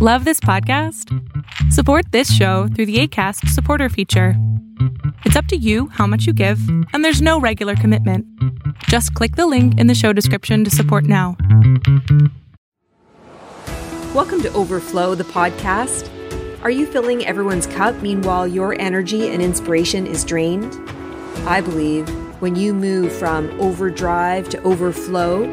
Love this podcast? Support this show through the ACAST supporter feature. It's up to you how much you give, and there's no regular commitment. Just click the link in the show description to support now. Welcome to Overflow, the podcast. Are you filling everyone's cup meanwhile your energy and inspiration is drained? I believe when you move from overdrive to overflow,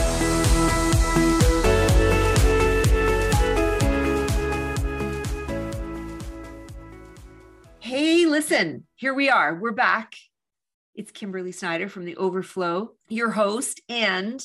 Listen, here we are. We're back. It's Kimberly Snyder from the Overflow, your host, and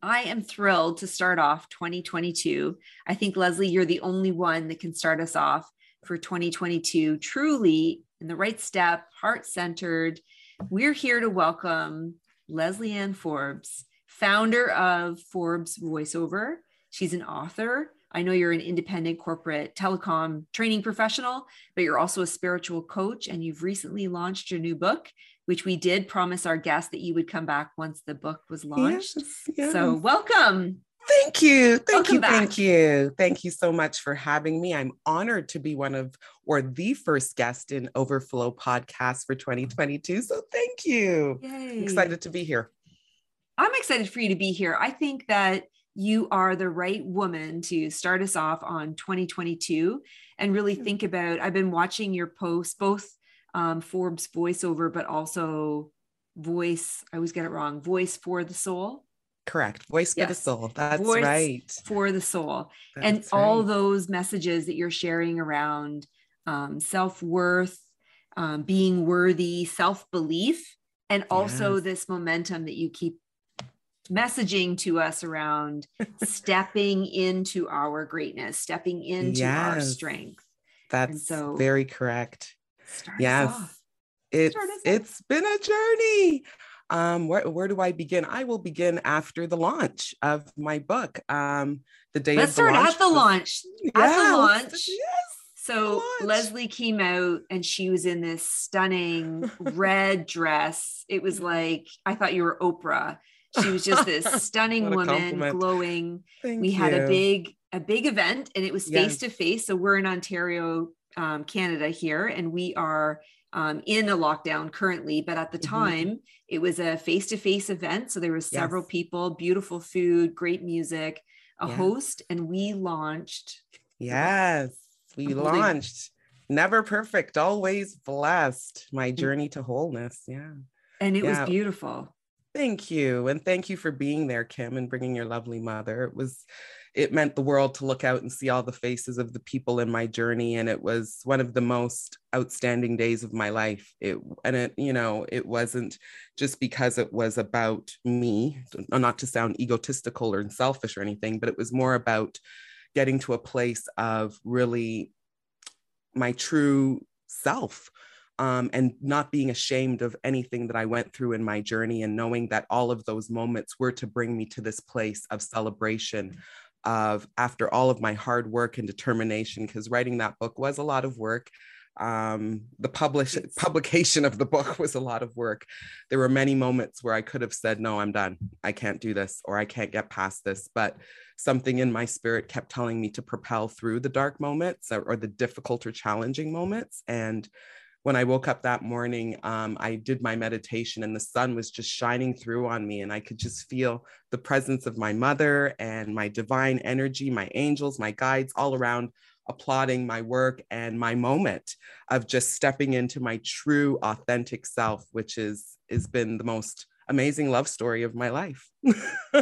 I am thrilled to start off 2022. I think, Leslie, you're the only one that can start us off for 2022 truly in the right step, heart centered. We're here to welcome Leslie Ann Forbes, founder of Forbes VoiceOver. She's an author, I know you're an independent corporate telecom training professional, but you're also a spiritual coach and you've recently launched your new book, which we did promise our guests that you would come back once the book was launched. Yes, yes. So, welcome. Thank you. Thank welcome you. Back. Thank you. Thank you so much for having me. I'm honored to be one of or the first guest in Overflow podcast for 2022. So, thank you. Yay. Excited to be here. I'm excited for you to be here. I think that you are the right woman to start us off on 2022 and really think about. I've been watching your posts, both um, Forbes voiceover, but also voice. I always get it wrong. Voice for the soul. Correct. Voice yes. for the soul. That's voice right. For the soul. That's and right. all those messages that you're sharing around um, self worth, um, being worthy, self belief, and also yes. this momentum that you keep messaging to us around stepping into our greatness, stepping into yes, our strength. That's so very correct. Yes. It's it's been a journey. Um, where, where do I begin? I will begin after the launch of my book. Um, the day Let's of the start launch. at the launch. Yeah, at the launch. Yes. So Leslie came out and she was in this stunning red dress. It was like I thought you were Oprah. She was just this stunning woman, glowing. Thank we you. had a big a big event, and it was face to face. So we're in Ontario, um, Canada here, and we are um, in a lockdown currently. But at the mm-hmm. time, it was a face to face event. So there were several yes. people, beautiful food, great music, a yes. host, and we launched. Yes, we launched. Never perfect, always blessed. My mm. journey to wholeness. Yeah. And it yeah. was beautiful. Thank you. And thank you for being there, Kim, and bringing your lovely mother. It was, it meant the world to look out and see all the faces of the people in my journey. And it was one of the most outstanding days of my life. It, and it, you know, it wasn't just because it was about me, uh, not to sound egotistical or selfish or anything, but it was more about getting to a place of really my true self um, and not being ashamed of anything that I went through in my journey, and knowing that all of those moments were to bring me to this place of celebration. Of after all of my hard work and determination, because writing that book was a lot of work. Um, the publish publication of the book was a lot of work. There were many moments where I could have said, "No, I'm done. I can't do this, or I can't get past this." But something in my spirit kept telling me to propel through the dark moments or, or the difficult or challenging moments, and when I woke up that morning, um, I did my meditation and the sun was just shining through on me. And I could just feel the presence of my mother and my divine energy, my angels, my guides all around applauding my work and my moment of just stepping into my true authentic self, which is has been the most amazing love story of my life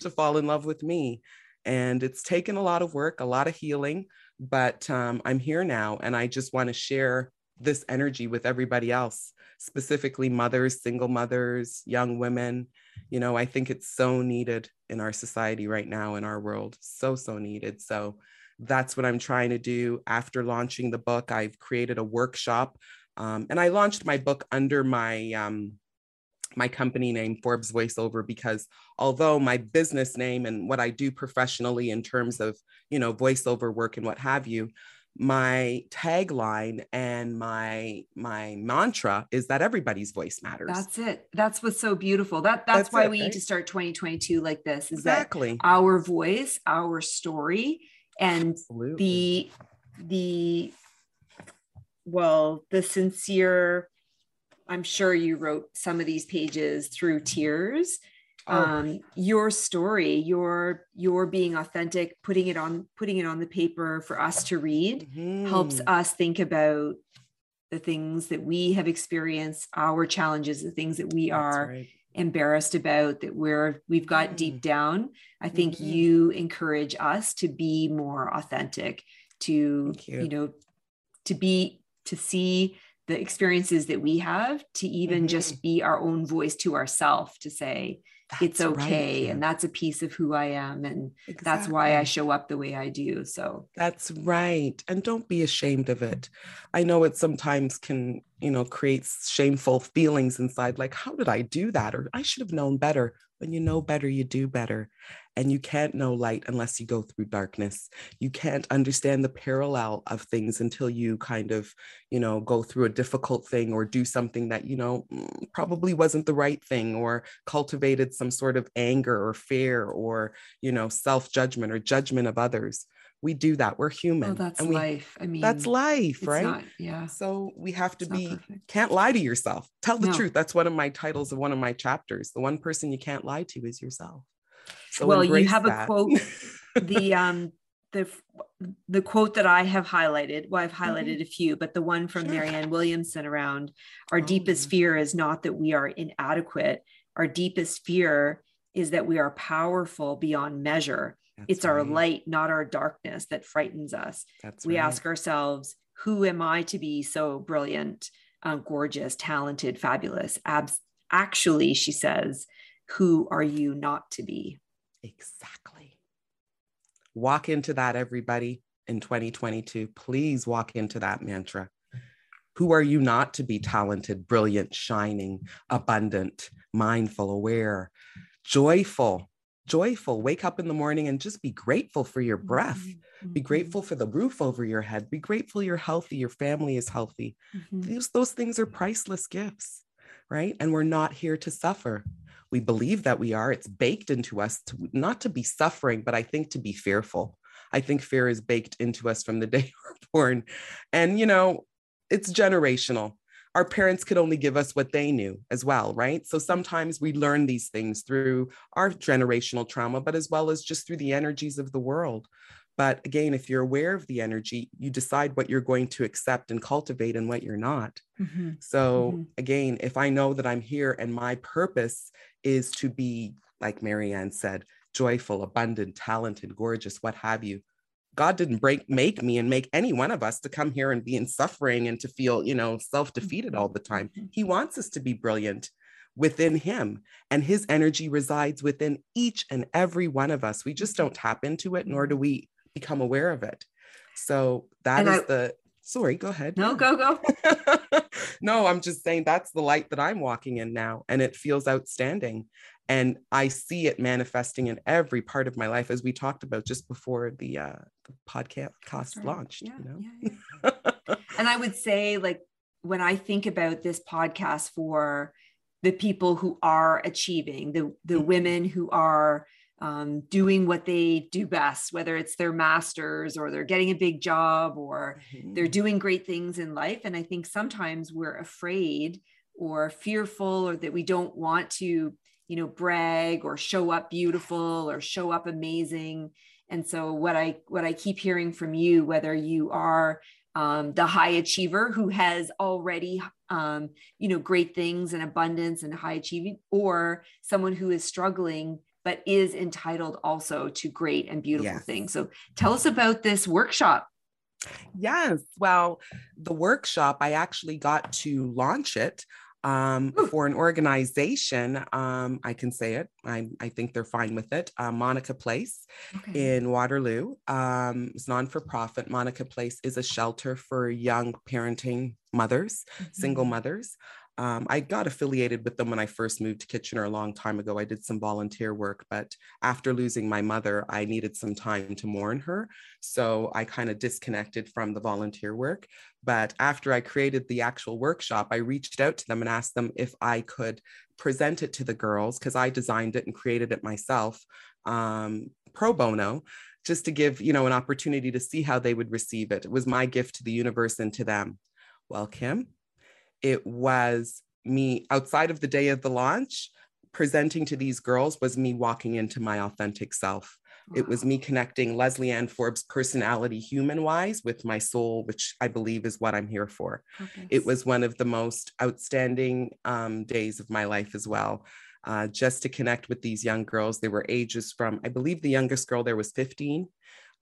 to fall in love with me. And it's taken a lot of work, a lot of healing, but um, I'm here now and I just want to share this energy with everybody else, specifically mothers, single mothers, young women. You know, I think it's so needed in our society right now, in our world. So, so needed. So, that's what I'm trying to do. After launching the book, I've created a workshop. Um, and I launched my book under my um, my company name Forbes Voiceover because although my business name and what I do professionally in terms of you know voiceover work and what have you, my tagline and my my mantra is that everybody's voice matters. That's it. That's what's so beautiful. That that's, that's why it, we right? need to start 2022 like this. Is exactly that our voice, our story, and Absolutely. the the well, the sincere I'm sure you wrote some of these pages through tears. Oh. Um, your story, your your being authentic, putting it on putting it on the paper for us to read mm-hmm. helps us think about the things that we have experienced, our challenges, the things that we That's are right. embarrassed about, that we're we've got mm. deep down. I think mm-hmm. you encourage us to be more authentic, to you. you know, to be to see the experiences that we have to even mm-hmm. just be our own voice to ourselves to say that's it's okay right. and that's a piece of who i am and exactly. that's why i show up the way i do so that's right and don't be ashamed of it i know it sometimes can you know create shameful feelings inside like how did i do that or i should have known better when you know better you do better and you can't know light unless you go through darkness. You can't understand the parallel of things until you kind of you know go through a difficult thing or do something that you know mm, probably wasn't the right thing or cultivated some sort of anger or fear or you know self judgment or judgment of others. We do that. We're human oh, that's we, life. I mean that's life right? not, yeah. So we have to be can't lie to yourself. Tell the no. truth. That's one of my titles of one of my chapters. The one person you can't lie to is yourself so well, you have that. a quote. the um the the quote that I have highlighted. Well, I've highlighted mm-hmm. a few, but the one from sure. Marianne Williamson around our oh, deepest fear is not that we are inadequate. Our deepest fear is that we are powerful beyond measure. That's it's right. our light, not our darkness, that frightens us. That's we right. ask ourselves, who am I to be so brilliant, um, gorgeous, talented, fabulous? Abs- actually, she says, who are you not to be? Exactly. Walk into that, everybody, in 2022. Please walk into that mantra. Who are you not to be talented, brilliant, shining, abundant, mindful, aware, joyful? Joyful. Wake up in the morning and just be grateful for your breath. Mm-hmm. Be grateful for the roof over your head. Be grateful you're healthy, your family is healthy. Mm-hmm. These, those things are priceless gifts, right? And we're not here to suffer we believe that we are it's baked into us to not to be suffering but i think to be fearful i think fear is baked into us from the day we're born and you know it's generational our parents could only give us what they knew as well right so sometimes we learn these things through our generational trauma but as well as just through the energies of the world but again, if you're aware of the energy, you decide what you're going to accept and cultivate and what you're not. Mm-hmm. So, mm-hmm. again, if I know that I'm here and my purpose is to be, like Marianne said, joyful, abundant, talented, gorgeous, what have you. God didn't break, make me and make any one of us to come here and be in suffering and to feel, you know, self defeated all the time. Mm-hmm. He wants us to be brilliant within Him, and His energy resides within each and every one of us. We just don't tap into it, nor do we become aware of it. So that and is I, the sorry, go ahead. No, go, go. no, I'm just saying that's the light that I'm walking in now, and it feels outstanding. And I see it manifesting in every part of my life, as we talked about just before the, uh, the podcast right. launched. Yeah, you know? Yeah, yeah. and I would say, like, when I think about this podcast for the people who are achieving, the the mm-hmm. women who are um, doing what they do best, whether it's their masters or they're getting a big job or mm-hmm. they're doing great things in life. And I think sometimes we're afraid or fearful or that we don't want to, you know, brag or show up beautiful or show up amazing. And so what I what I keep hearing from you, whether you are um, the high achiever who has already um, you know great things and abundance and high achieving or someone who is struggling but is entitled also to great and beautiful yes. things so tell us about this workshop yes well the workshop i actually got to launch it um, for an organization, um, I can say it. I, I think they're fine with it. Uh, Monica Place okay. in Waterloo. Um, it's non for profit. Monica Place is a shelter for young parenting mothers, mm-hmm. single mothers. Um, I got affiliated with them when I first moved to Kitchener a long time ago. I did some volunteer work, but after losing my mother, I needed some time to mourn her. So I kind of disconnected from the volunteer work. But after I created the actual workshop, I reached out to them and asked them if I could present it to the girls because I designed it and created it myself um, pro bono just to give you know an opportunity to see how they would receive it it was my gift to the universe and to them well kim it was me outside of the day of the launch presenting to these girls was me walking into my authentic self wow. it was me connecting leslie ann forbes personality human wise with my soul which i believe is what i'm here for okay. it was one of the most outstanding um, days of my life as well uh, just to connect with these young girls they were ages from i believe the youngest girl there was 15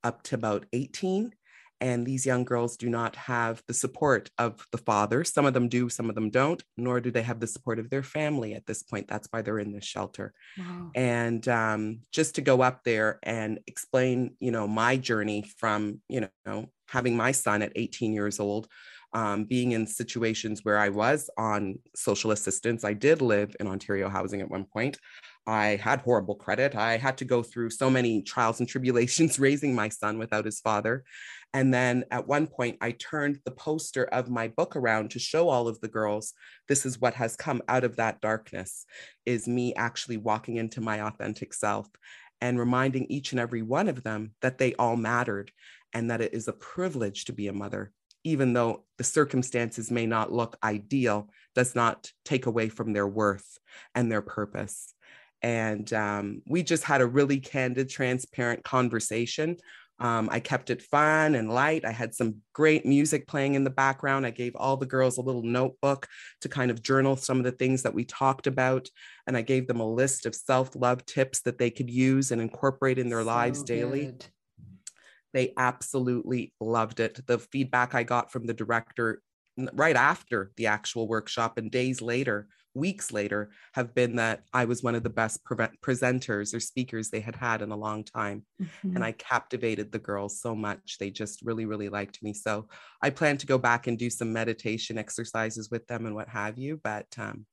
up to about 18 and these young girls do not have the support of the father. Some of them do, some of them don't, nor do they have the support of their family at this point. That's why they're in this shelter. Wow. And um, just to go up there and explain, you know, my journey from, you know, having my son at 18 years old, um, being in situations where I was on social assistance. I did live in Ontario housing at one point. I had horrible credit. I had to go through so many trials and tribulations raising my son without his father. And then at one point, I turned the poster of my book around to show all of the girls this is what has come out of that darkness is me actually walking into my authentic self and reminding each and every one of them that they all mattered and that it is a privilege to be a mother even though the circumstances may not look ideal does not take away from their worth and their purpose and um, we just had a really candid, transparent conversation. Um, I kept it fun and light. I had some great music playing in the background. I gave all the girls a little notebook to kind of journal some of the things that we talked about. And I gave them a list of self love tips that they could use and incorporate in their so lives daily. Good. They absolutely loved it. The feedback I got from the director right after the actual workshop and days later weeks later have been that I was one of the best pre- presenters or speakers they had had in a long time. Mm-hmm. And I captivated the girls so much. They just really, really liked me. So I plan to go back and do some meditation exercises with them and what have you. But um,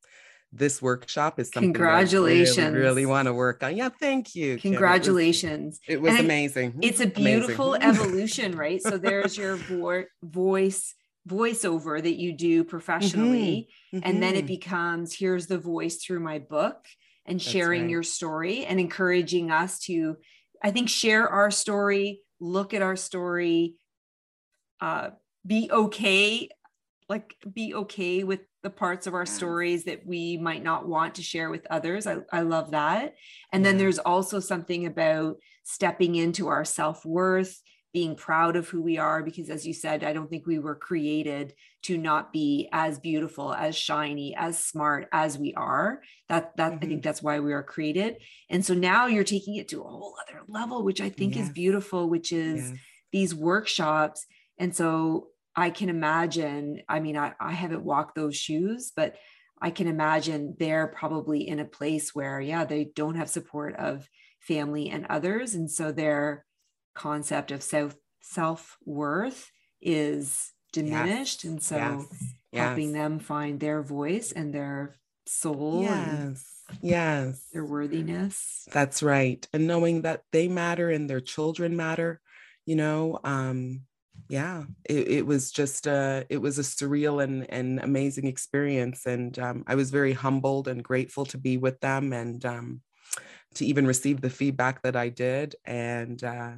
this workshop is something congratulations really, really, want to work on yeah thank you congratulations it was, it was amazing it's a beautiful evolution right so there's your vo- voice voiceover that you do professionally mm-hmm. Mm-hmm. and then it mm-hmm. becomes here's the voice through my book and That's sharing right. your story and encouraging us to i think share our story look at our story uh, be okay like be okay with the parts of our stories that we might not want to share with others i, I love that and yeah. then there's also something about stepping into our self-worth being proud of who we are because as you said i don't think we were created to not be as beautiful as shiny as smart as we are that that mm-hmm. i think mm-hmm. that's why we are created and so now you're taking it to a whole other level which i think yes. is beautiful which is yes. these workshops and so i can imagine i mean I, I haven't walked those shoes but i can imagine they're probably in a place where yeah they don't have support of family and others and so they're concept of self self worth is diminished, yes. and so yes. helping them find their voice and their soul. Yes. Yes. Their worthiness. That's right. And knowing that they matter and their children matter, you know, um, yeah, it, it was just a, it was a surreal and, and amazing experience. And um, I was very humbled and grateful to be with them and um, to even receive the feedback that I did. And uh,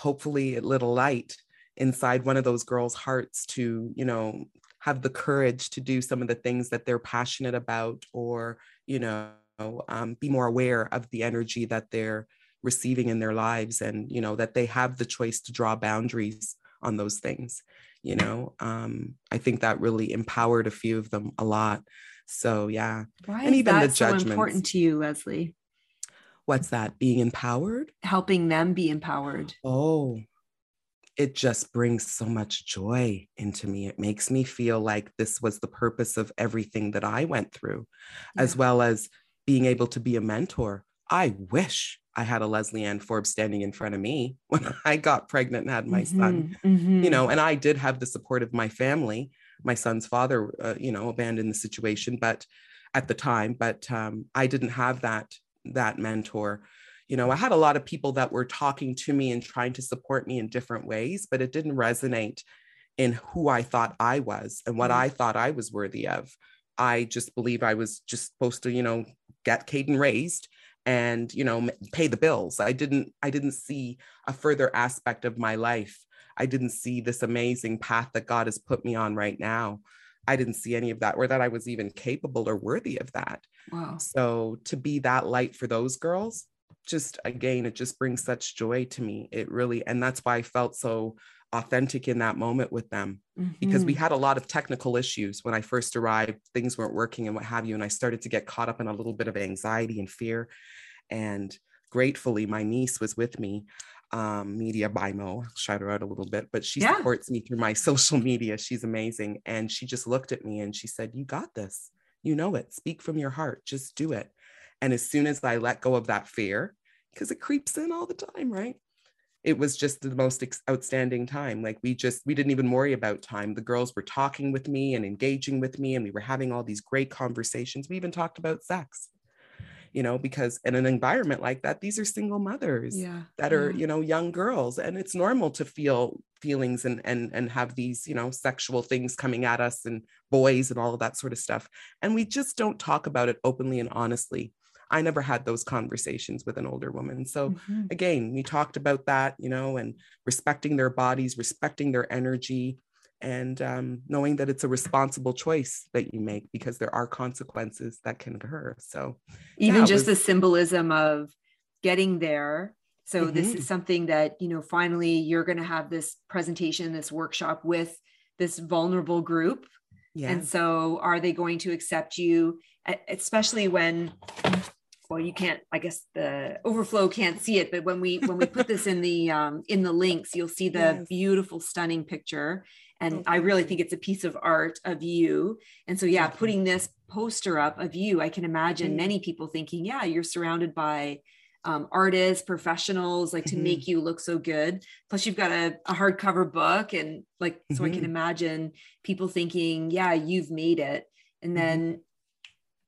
hopefully it lit a light inside one of those girls' hearts to, you know, have the courage to do some of the things that they're passionate about or, you know, um, be more aware of the energy that they're receiving in their lives and, you know, that they have the choice to draw boundaries on those things. you know? Um, i think that really empowered a few of them a lot. So yeah. Why and even the so important to you leslie what's that being empowered helping them be empowered oh it just brings so much joy into me it makes me feel like this was the purpose of everything that i went through yeah. as well as being able to be a mentor i wish I had a Leslie Ann Forbes standing in front of me when I got pregnant and had my mm-hmm, son, mm-hmm. you know, and I did have the support of my family. My son's father, uh, you know, abandoned the situation, but at the time, but um, I didn't have that that mentor. You know, I had a lot of people that were talking to me and trying to support me in different ways, but it didn't resonate in who I thought I was and what mm-hmm. I thought I was worthy of. I just believe I was just supposed to, you know, get Caden raised and you know pay the bills i didn't i didn't see a further aspect of my life i didn't see this amazing path that god has put me on right now i didn't see any of that or that i was even capable or worthy of that wow so to be that light for those girls just again it just brings such joy to me it really and that's why i felt so authentic in that moment with them mm-hmm. because we mm-hmm. had a lot of technical issues when I first arrived. Things weren't working and what have you. And I started to get caught up in a little bit of anxiety and fear. And gratefully, my niece was with me, um, Media Bimo. shout her out a little bit, but she yeah. supports me through my social media. She's amazing. And she just looked at me and she said, You got this. You know it. Speak from your heart. Just do it. And as soon as I let go of that fear, because it creeps in all the time, right? it was just the most ex- outstanding time like we just we didn't even worry about time the girls were talking with me and engaging with me and we were having all these great conversations we even talked about sex you know because in an environment like that these are single mothers yeah. that are yeah. you know young girls and it's normal to feel feelings and and and have these you know sexual things coming at us and boys and all of that sort of stuff and we just don't talk about it openly and honestly I never had those conversations with an older woman. So mm-hmm. again, we talked about that, you know, and respecting their bodies, respecting their energy, and um, knowing that it's a responsible choice that you make because there are consequences that can occur. So even yeah, just was... the symbolism of getting there. So mm-hmm. this is something that, you know, finally you're going to have this presentation, this workshop with this vulnerable group. Yeah. And so are they going to accept you, especially when well you can't i guess the overflow can't see it but when we when we put this in the um, in the links you'll see the yes. beautiful stunning picture and oh, i really think it's a piece of art of you and so yeah putting this poster up of you i can imagine mm-hmm. many people thinking yeah you're surrounded by um, artists professionals like to mm-hmm. make you look so good plus you've got a, a hardcover book and like mm-hmm. so i can mm-hmm. imagine people thinking yeah you've made it and mm-hmm. then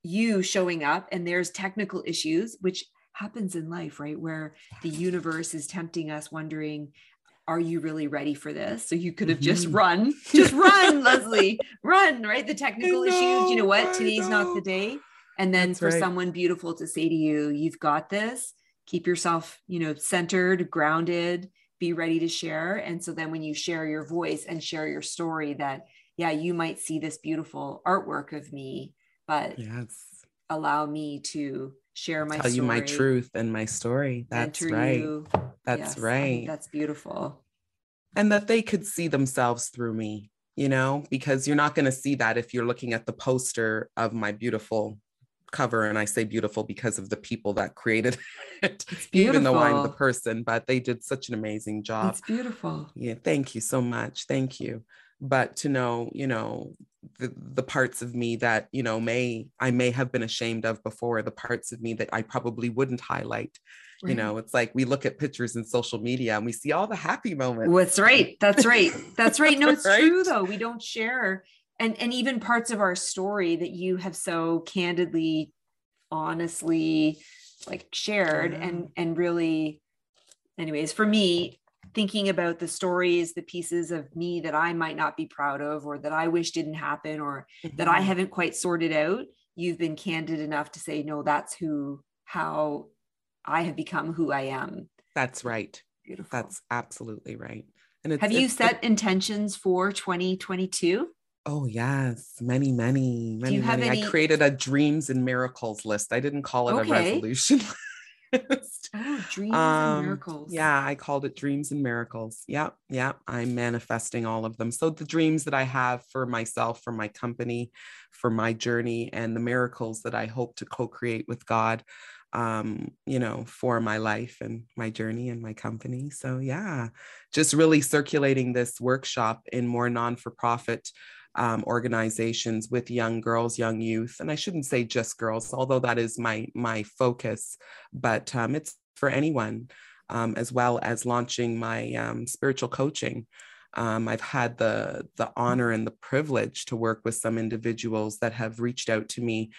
you showing up and there's technical issues which happens in life right where the universe is tempting us wondering are you really ready for this? So you could have mm-hmm. just run just run leslie run right? The technical know, issues you know what? Today's not the day. And then That's for right. someone beautiful to say to you you've got this. Keep yourself you know centered grounded be ready to share. And so then when you share your voice and share your story that yeah you might see this beautiful artwork of me but yes. allow me to share my tell story, you my truth and my story. That's right. You. That's yes, right. That's beautiful. And that they could see themselves through me, you know, because you're not going to see that if you're looking at the poster of my beautiful cover and I say beautiful because of the people that created it, even though I'm the person, but they did such an amazing job. It's beautiful. Yeah, thank you so much. Thank you. But to know, you know, the, the parts of me that you know may i may have been ashamed of before the parts of me that i probably wouldn't highlight. Right. you know it's like we look at pictures in social media and we see all the happy moments. That's right. That's right. That's right. No it's right? true though. We don't share. And and even parts of our story that you have so candidly honestly like shared yeah. and and really anyways for me thinking about the stories, the pieces of me that I might not be proud of, or that I wish didn't happen, or mm-hmm. that I mm-hmm. haven't quite sorted out, you've been candid enough to say, no, that's who, how I have become who I am. That's right. Beautiful. That's absolutely right. And have you set intentions for 2022? Oh yes, many, many, many, many. Any... I created a dreams and miracles list. I didn't call it okay. a resolution. Oh, dreams um, and miracles. Yeah, I called it dreams and miracles. Yep, yep. I'm manifesting all of them. So the dreams that I have for myself, for my company, for my journey, and the miracles that I hope to co-create with God um, you know, for my life and my journey and my company. So, yeah, just really circulating this workshop in more non for profit um, organizations with young girls, young youth, and I shouldn't say just girls, although that is my my focus, but um, it's for anyone, um, as well as launching my um, spiritual coaching um, I've had the the honor and the privilege to work with some individuals that have reached out to me,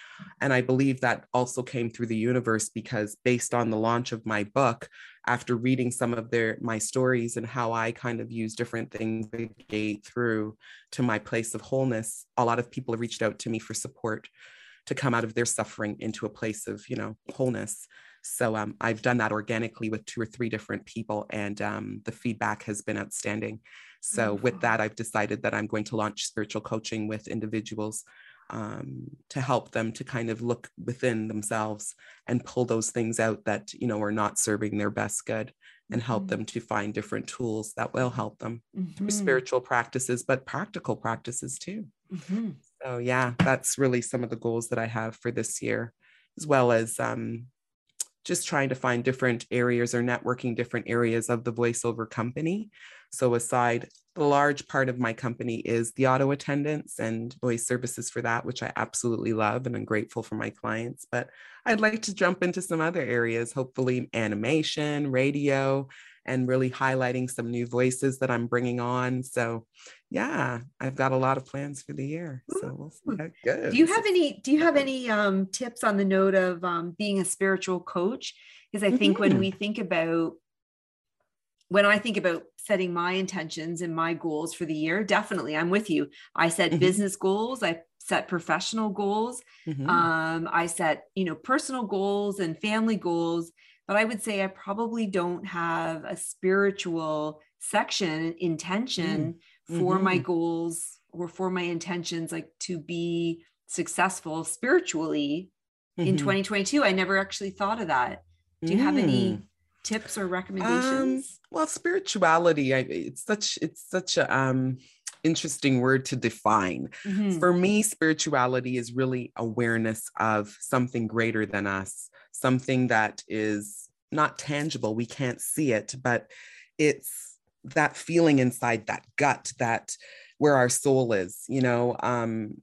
and I believe that also came through the universe because based on the launch of my book, after reading some of their my stories and how I kind of use different things to gate through to my place of wholeness, a lot of people have reached out to me for support to come out of their suffering into a place of you know wholeness so um, I've done that organically with two or three different people, and um, the feedback has been outstanding. So with that, I've decided that I'm going to launch spiritual coaching with individuals um, to help them to kind of look within themselves and pull those things out that you know are not serving their best good and help mm-hmm. them to find different tools that will help them mm-hmm. through spiritual practices but practical practices too mm-hmm. so yeah that's really some of the goals that i have for this year as well as um, just trying to find different areas or networking different areas of the voiceover company. So, aside, the large part of my company is the auto attendants and voice services for that, which I absolutely love and I'm grateful for my clients. But I'd like to jump into some other areas, hopefully, animation, radio, and really highlighting some new voices that I'm bringing on. So, yeah, I've got a lot of plans for the year. So we'll see how good. Do you have any? Do you have any um, tips on the note of um, being a spiritual coach? Because I think mm-hmm. when we think about when I think about setting my intentions and my goals for the year, definitely I'm with you. I set mm-hmm. business goals. I set professional goals. Mm-hmm. Um, I set, you know, personal goals and family goals but I would say I probably don't have a spiritual section intention mm. for mm-hmm. my goals or for my intentions, like to be successful spiritually mm-hmm. in 2022. I never actually thought of that. Do you have any mm. tips or recommendations? Um, well, spirituality, I, it's such it's such a um interesting word to define. Mm-hmm. For me, spirituality is really awareness of something greater than us, something that is not tangible. We can't see it, but it's that feeling inside that gut that where our soul is, you know, um,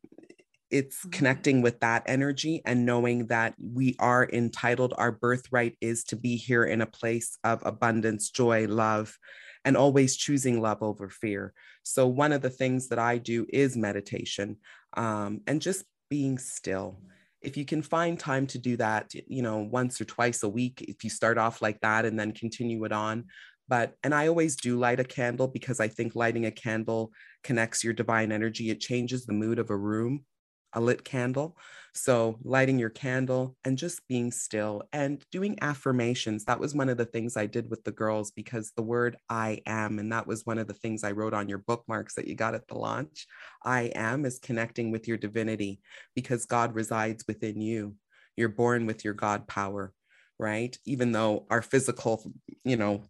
it's mm-hmm. connecting with that energy and knowing that we are entitled our birthright is to be here in a place of abundance joy love and always choosing love over fear. So, one of the things that I do is meditation um, and just being still. If you can find time to do that, you know, once or twice a week, if you start off like that and then continue it on. But, and I always do light a candle because I think lighting a candle connects your divine energy. It changes the mood of a room a lit candle. So, lighting your candle and just being still and doing affirmations. That was one of the things I did with the girls because the word I am, and that was one of the things I wrote on your bookmarks that you got at the launch. I am is connecting with your divinity because God resides within you. You're born with your God power, right? Even though our physical, you know,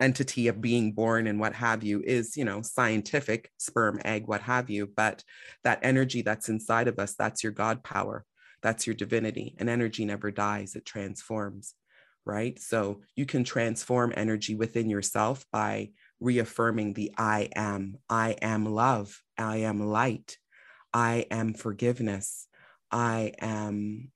entity of being born and what have you is you know scientific sperm egg what have you but that energy that's inside of us that's your god power. That's your divinity and energy never dies it transforms right? So you can transform energy within yourself by reaffirming the i am. I am love. I am light. I am forgiveness. I am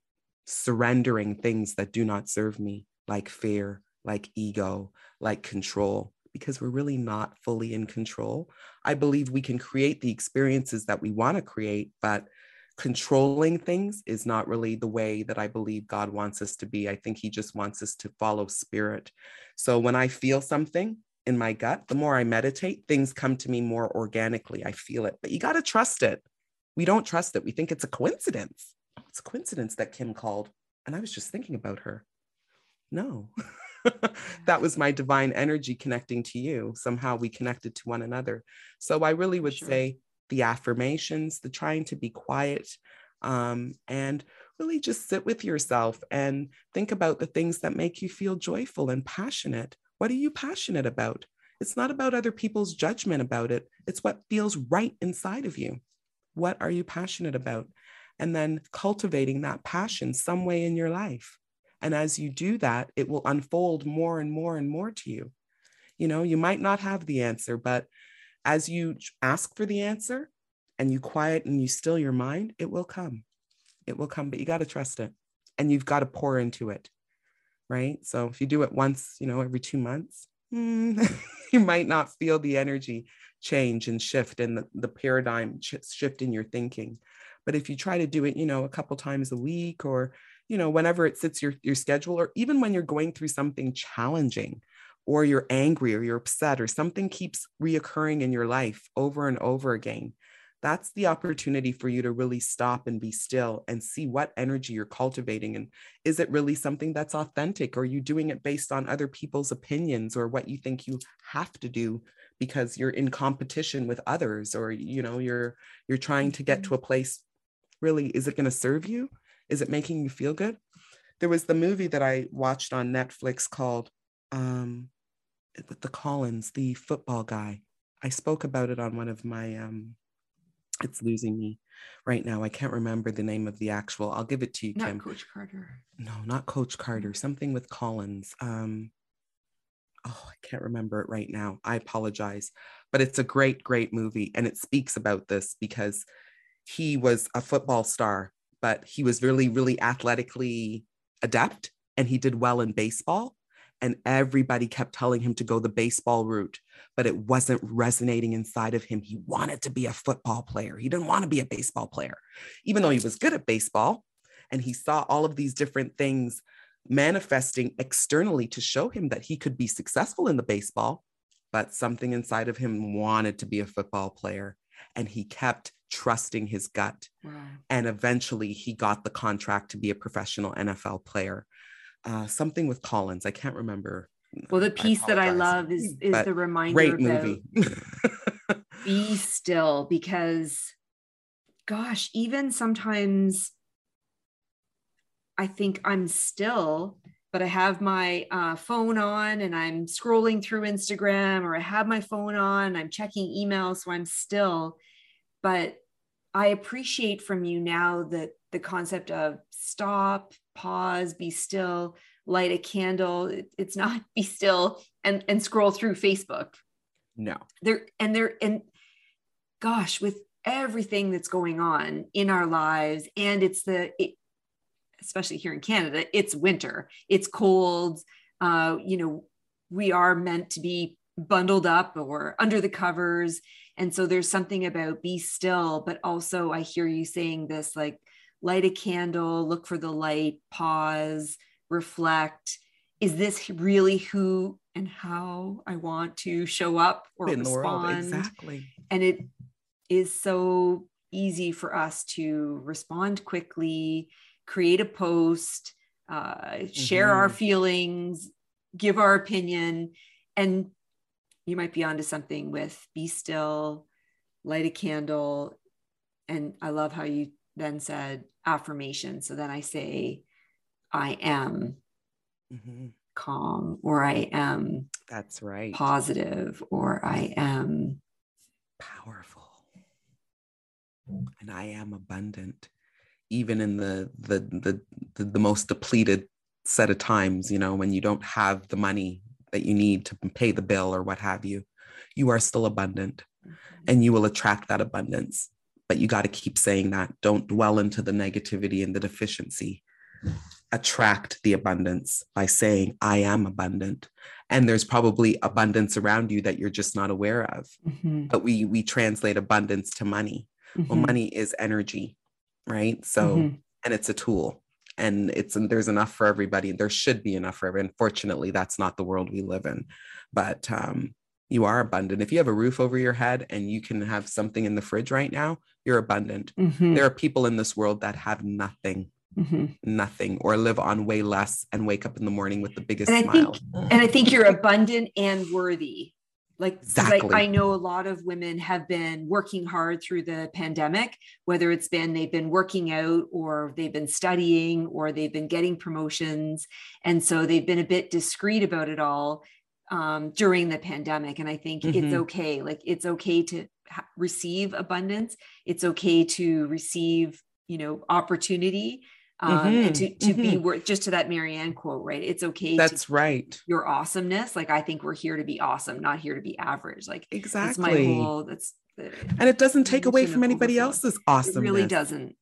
surrendering things that do not serve me like fear like ego, like control, because we're really not fully in control. I believe we can create the experiences that we want to create, but controlling things is not really the way that I believe God wants us to be. I think He just wants us to follow spirit. So when I feel something, in my gut, the more I meditate, things come to me more organically. I feel it, but you got to trust it. We don't trust it. We think it's a coincidence. It's a coincidence that Kim called. And I was just thinking about her. No. that was my divine energy connecting to you. Somehow we connected to one another. So I really would sure. say the affirmations, the trying to be quiet, um, and really just sit with yourself and think about the things that make you feel joyful and passionate. What are you passionate about? It's not about other people's judgment about it, it's what feels right inside of you. What are you passionate about? And then cultivating that passion some way in your life. And as you do that, it will unfold more and more and more to you. You know, you might not have the answer, but as you ask for the answer and you quiet and you still your mind, it will come. It will come, but you got to trust it and you've got to pour into it. Right. So if you do it once, you know, every two months, mm, you might not feel the energy change and shift and the, the paradigm shift in your thinking. But if you try to do it, you know, a couple times a week or, you know, whenever it sits your, your schedule, or even when you're going through something challenging, or you're angry or you're upset or something keeps reoccurring in your life over and over again, that's the opportunity for you to really stop and be still and see what energy you're cultivating. And is it really something that's authentic? Or are you doing it based on other people's opinions or what you think you have to do because you're in competition with others or you know you're you're trying to get to mm-hmm. a place really is it going to serve you is it making you feel good? There was the movie that i watched on netflix called um with the collins the football guy. I spoke about it on one of my um it's losing me right now. I can't remember the name of the actual. I'll give it to you not kim. Coach carter. No not coach carter. Something with collins. Um oh, I can't remember it right now. I apologize. But it's a great, great movie. And it speaks about this because he was a football star, but he was really, really athletically adept and he did well in baseball. And everybody kept telling him to go the baseball route, but it wasn't resonating inside of him. He wanted to be a football player. He didn't want to be a baseball player, even though he was good at baseball. And he saw all of these different things manifesting externally to show him that he could be successful in the baseball, but something inside of him wanted to be a football player. And he kept trusting his gut. Wow. And eventually he got the contract to be a professional NFL player. Uh, something with Collins, I can't remember. Well, the piece I that I love is is but the reminder great movie. be still because gosh, even sometimes I think I'm still, but I have my uh, phone on and I'm scrolling through Instagram or I have my phone on, I'm checking emails, so I'm still. But I appreciate from you now that the concept of stop, pause, be still, light a candle. It, it's not be still and and scroll through Facebook. No. There and there and gosh, with everything that's going on in our lives and it's the it, especially here in Canada, it's winter, it's cold. Uh, you know, we are meant to be bundled up or under the covers. And so there's something about be still, but also I hear you saying this like light a candle, look for the light, pause, reflect. Is this really who and how I want to show up or in respond? Exactly. And it is so easy for us to respond quickly create a post, uh, mm-hmm. share our mm-hmm. feelings, give our opinion, and you might be onto something with be still, light a candle. And I love how you then said affirmation. So then I say, I am mm-hmm. calm, or I am that's right positive, or I am powerful, and I am abundant even in the, the the the, the most depleted set of times you know when you don't have the money that you need to pay the bill or what have you you are still abundant mm-hmm. and you will attract that abundance. But you got to keep saying that. Don't dwell into the negativity and the deficiency. Attract the abundance by saying i am abundant. And there's probably abundance around you that you're just not aware of. Mm-hmm. but we we translate abundance to money. Mm-hmm. well money is energy right? So, mm-hmm. and it's a tool and it's and there's enough for everybody. There should be enough for everyone. Unfortunately, that's not the world we live in. But um, you are abundant. If you have a roof over your head and you can have something in the fridge right now, you're abundant. Mm-hmm. There are people in this world that have nothing. Mm-hmm. Nothing, or live on way less and wake up in the morning with the biggest and smile. Think, and I think you're abundant and worthy like, exactly. like I know a lot of women have been working hard through the pandemic, whether it's been they've been working out or they've been studying or they've been getting promotions. And so they've been a bit discreet about it all um, during the pandemic. And I think mm-hmm. it's okay. Like it's okay to ha- receive abundance. It's okay to receive, you know, opportunity um, mm-hmm, and to, to mm-hmm. be worth just to that Marianne quote, right? It's okay. That's right. Your awesomeness. Like, I think we're here to be awesome, not here to be average. Like, exactly. That's my whole, that's the, and it doesn't take away from anybody overflow. else's awesomeness. It really doesn't.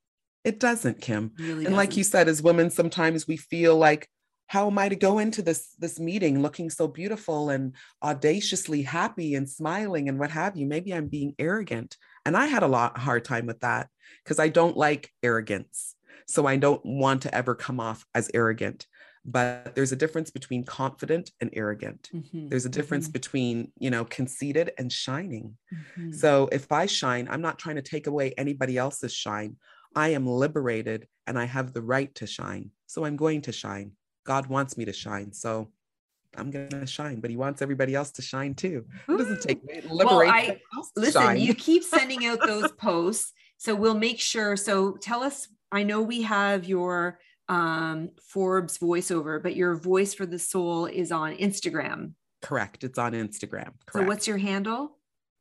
It doesn't, Kim. Really and doesn't. like you said, as women, sometimes we feel like, how am I to go into this this meeting looking so beautiful and audaciously happy and smiling and what have you? Maybe I'm being arrogant. And I had a lot hard time with that because I don't like arrogance. So I don't want to ever come off as arrogant. But there's a difference between confident and arrogant. Mm-hmm. There's a difference mm-hmm. between, you know, conceited and shining. Mm-hmm. So if I shine, I'm not trying to take away anybody else's shine. I am liberated and I have the right to shine. So I'm going to shine. God wants me to shine. So I'm gonna shine, but he wants everybody else to shine too. It doesn't take liberate. Well, I, listen, shine. you keep sending out those posts, so we'll make sure. So tell us I know we have your um, Forbes voiceover, but your voice for the soul is on Instagram. Correct. It's on Instagram. Correct. So what's your handle?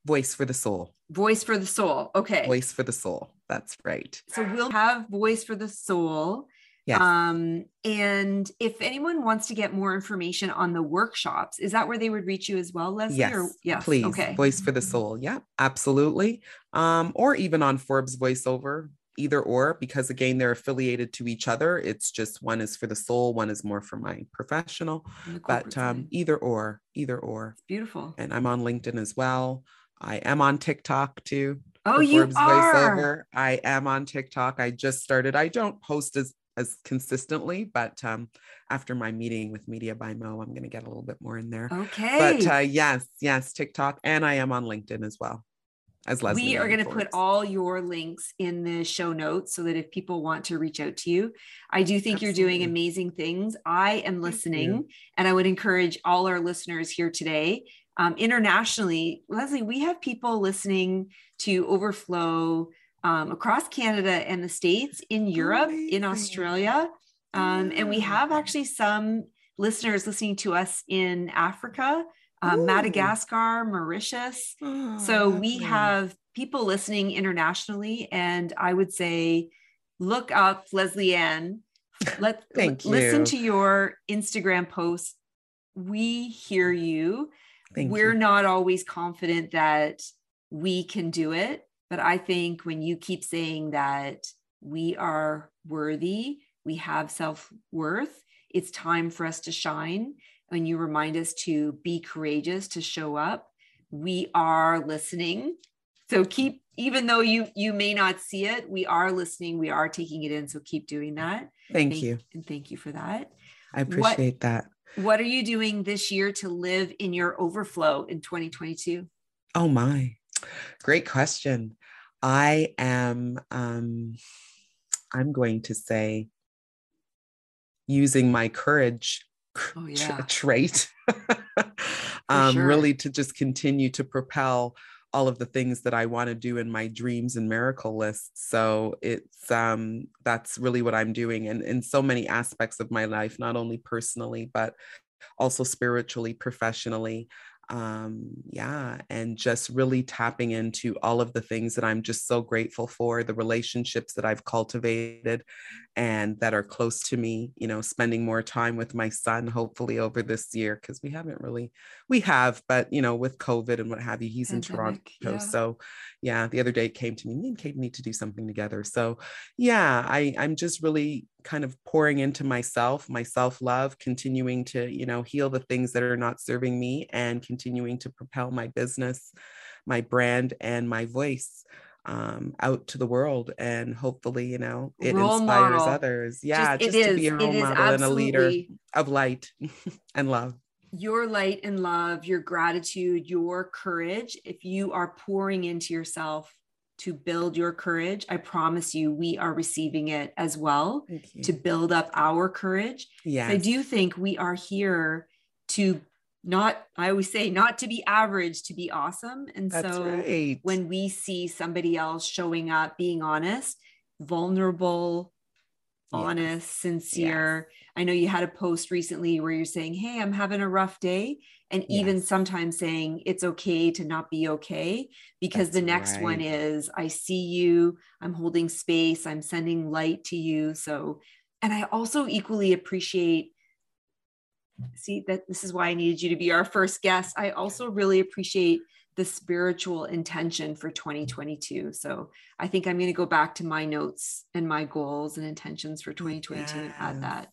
Voice for the soul. Voice for the soul. Okay. Voice for the soul. That's right. So we'll have voice for the soul. Yes. Um, and if anyone wants to get more information on the workshops, is that where they would reach you as well, Leslie? Yes, or, yes. please. Okay. Voice for the soul. Yeah, absolutely. Um, or even on Forbes voiceover, either or because again they're affiliated to each other. It's just one is for the soul one is more for my professional but um, either or either or. It's beautiful. And i'm on linkedin as well. I am on tiktok too oh you Forbes are! voiceover. i am on tiktok. I just started. I don't post as as consistently but um after my meeting with media by mo i'm going to get a little bit more in there. Okay. but uh yes yes tiktok and i am on linkedin as well as Leslie. We are going to put all your links in the show notes so that if people want to reach out to you, I do think Absolutely. you're doing amazing things. I am listening, and I would encourage all our listeners here today. Um, internationally, Leslie, we have people listening to Overflow um, across Canada and the States, in Europe, amazing. in Australia. Um, and we have actually some listeners listening to us in Africa um, Madagascar, Mauritius. Oh, so we have people listening internationally, and I would say look up Leslie Ann. Let Thank l- listen to your Instagram posts. We hear you. Thank We're you. not always confident that we can do it, but I think when you keep saying that we are worthy, we have self worth, it's time for us to shine when you remind us to be courageous, to show up, we are listening. So keep, even though you you may not see it, we are listening. We are taking it in. So keep doing that. Thank, thank you, and thank you for that. I appreciate what, that. What are you doing this year to live in your overflow in 2022? Oh my, great question. I am. Um, I'm going to say using my courage oh, yeah. trait um, sure. really to just continue to propel all of the things that I want to do in my dreams and miracle lists. So it's um that's really what I'm doing and in so many aspects of my life, not only personally, but also spiritually, professionally um yeah and just really tapping into all of the things that i'm just so grateful for the relationships that i've cultivated and that are close to me you know spending more time with my son hopefully over this year because we haven't really we have but you know with covid and what have you he's Pandemic, in toronto yeah. so yeah the other day it came to me me and kate need to do something together so yeah i i'm just really kind of pouring into myself my self-love continuing to you know heal the things that are not serving me and continuing to propel my business my brand and my voice um, out to the world and hopefully you know it role inspires model. others yeah just, just to be a role model and a leader of light and love your light and love your gratitude your courage if you are pouring into yourself to build your courage. I promise you, we are receiving it as well to build up our courage. Yeah. I do think we are here to not i always say not to be average to be awesome. And That's so right. when we see somebody else showing up being honest vulnerable Yes. honest sincere. I know you had a post recently where you're saying hey i'm having a rough day. And even sometimes saying it's okay to not be okay because the That's next one is i see you i'm holding space i'm sending light to you. So and i also equally appreciate see that this is why i needed you to be our first guest. I also really appreciate the spiritual intention for 2022 so i think i'm going to go back to my notes and my goals and intentions for 2022 and add that.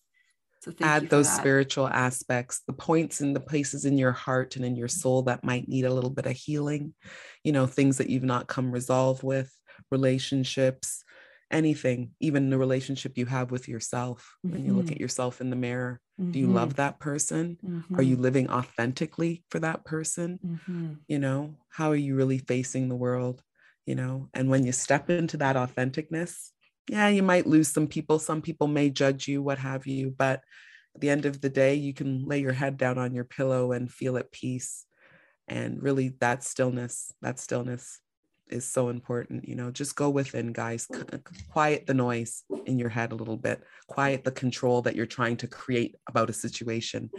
So thank add those that. spiritual aspects the points and the places in your heart and in your soul that might need a little bit of healing you know things that you've not come resolved with relationships anything even the relationship you have with yourself when you look Mhm. at yourself in the mirror do you Mhm. love that person Mhm. are you living authentically for that person Mhm. you know how are you really facing the world you know and when you step into that authenticness yeah you might lose some people some people may judge you what have you but at the end of the day you can lay your head down on your pillow and feel at peace and really that stillness that stillness is so important you know just go within guys. Quiet the noise in your head a little bit. Quiet the control that you're trying to create about a situation.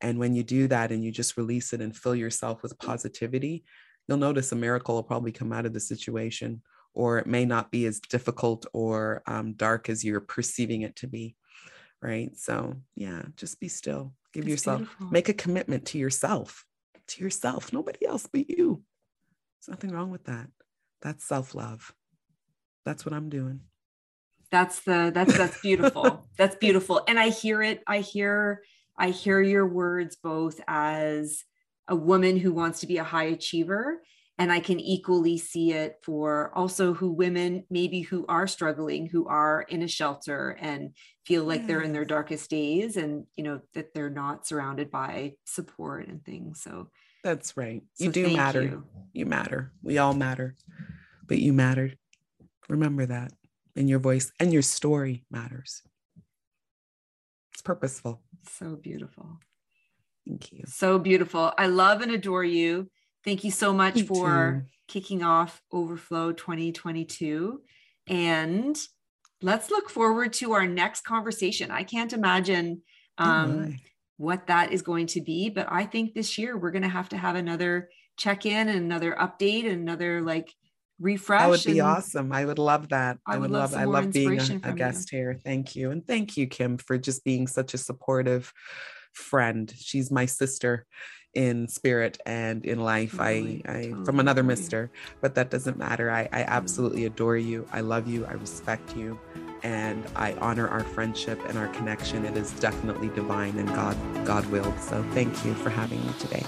And when you do that and you just release it and fill yourself with positivity you'll notice a miracle will probably come out of the situation or it may not be as difficult or um, dark as you're perceiving it to be right? So yeah just be still. Give That's yourself beautiful. make a commitment to yourself to yourself nobody else but you. There's nothing wrong with that that's self-love. That's what i'm doing. That's the that's that's beautiful. That's beautiful. And i hear it. I hear i hear your words both as a woman who wants to be a high achiever and i can equally see it for also who women maybe who are struggling who are in a shelter and feel like they're in their darkest days and you know that they're not surrounded by support and things. So that's right. You So do matter. you. you matter. We all matter but you mattered. remember that and your voice and your story matters. It's purposeful. So beautiful. Thank you. So beautiful. I love and adore you. Thank you so much Me for too. kicking off overflow 2022 and let's look forward to our next conversation. I can't imagine Oh um, my. what that is going to be but i think this year we're going to have to have another check-in and another update and another like refresh that would be awesome i would love that I would love some i love being a, a from you. guest here thank you and thank you kim for just being such a supportive friend she's my sister in spirit and in life Totally, i i totally from another mister but that doesn't matter i i mm. absolutely adore you i love you i respect you and i honor our friendship and our connection it is definitely divine and god god willed so thank you for having me today